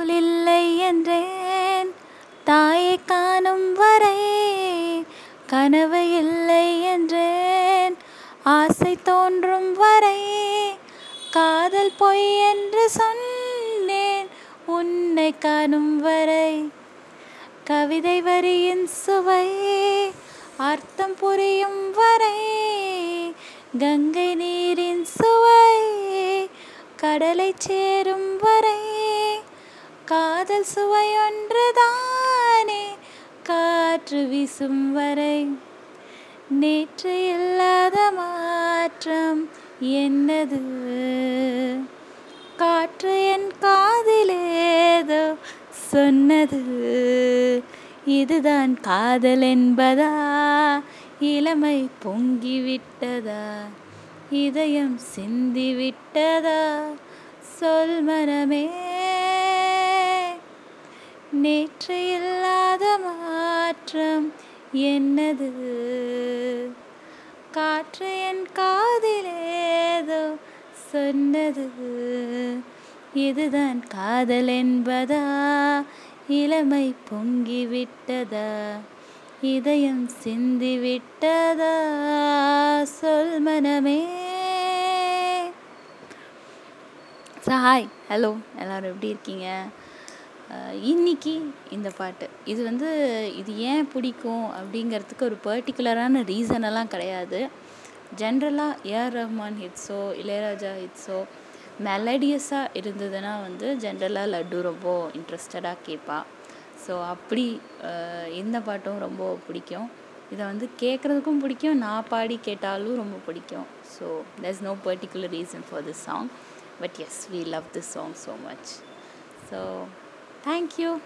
கடவுள் இல்லை என்றேன். தாயை காணும் வரை கனவு இல்லை என்றேன். ஆசை தோன்றும் வரை காதல் பொய் என்று சொன்னேன். உன்னை காணும் வரை கவிதை வரியின் சுவை அர்த்தம் புரியும் வரை கங்கை நீரின் சுவை கடலை சேரும் வரை காதல் சுவை ஒன்றுதானே? காற்று வீசும் வரை நேற்று இல்லாத மாற்றம் என்னது? காற்று என் காதிலேதோ சொன்னது. இதுதான் காதல் என்பதா? இளமை பொங்கிவிட்டதா? இதயம் சிந்திவிட்டதா? சொல் மனமே நேற்று இல்லாத மாற்றம் என்னது? காற்று என் காதிலேதோ சொன்னது. இதுதான் காதல் என்பதா? இளமை பொங்கிவிட்டதா? இதயம் சிந்திவிட்டதா? சொல் மனமே. சாய் ஹலோ எல்லோரும் எப்படி இருக்கீங்க? இன்னைக்கு இந்த பாட்டு. இது வந்து இது ஏன் பிடிக்கும் அப்படிங்கிறதுக்கு ஒரு பர்டிகுலரான ரீசன் எல்லாம் கிடையாது. ஜென்ரலாக ஏஆர் ரஹ்மான் ஹிட்ஸோ இளையராஜா ஹிட்ஸோ மெலடியஸாக இருந்ததுன்னா வந்து ஜென்ரலாக லட்டு ரொம்ப இன்ட்ரெஸ்டடாக கேட்பா ஸோ அப்படி இந்த பாட்டும் ரொம்ப பிடிக்கும். இதை வந்து கேட்குறதுக்கும் பிடிக்கும் நான் பாடி கேட்டாலும் ரொம்ப பிடிக்கும். So there's no particular reason for this song but as we love this song so much so thank you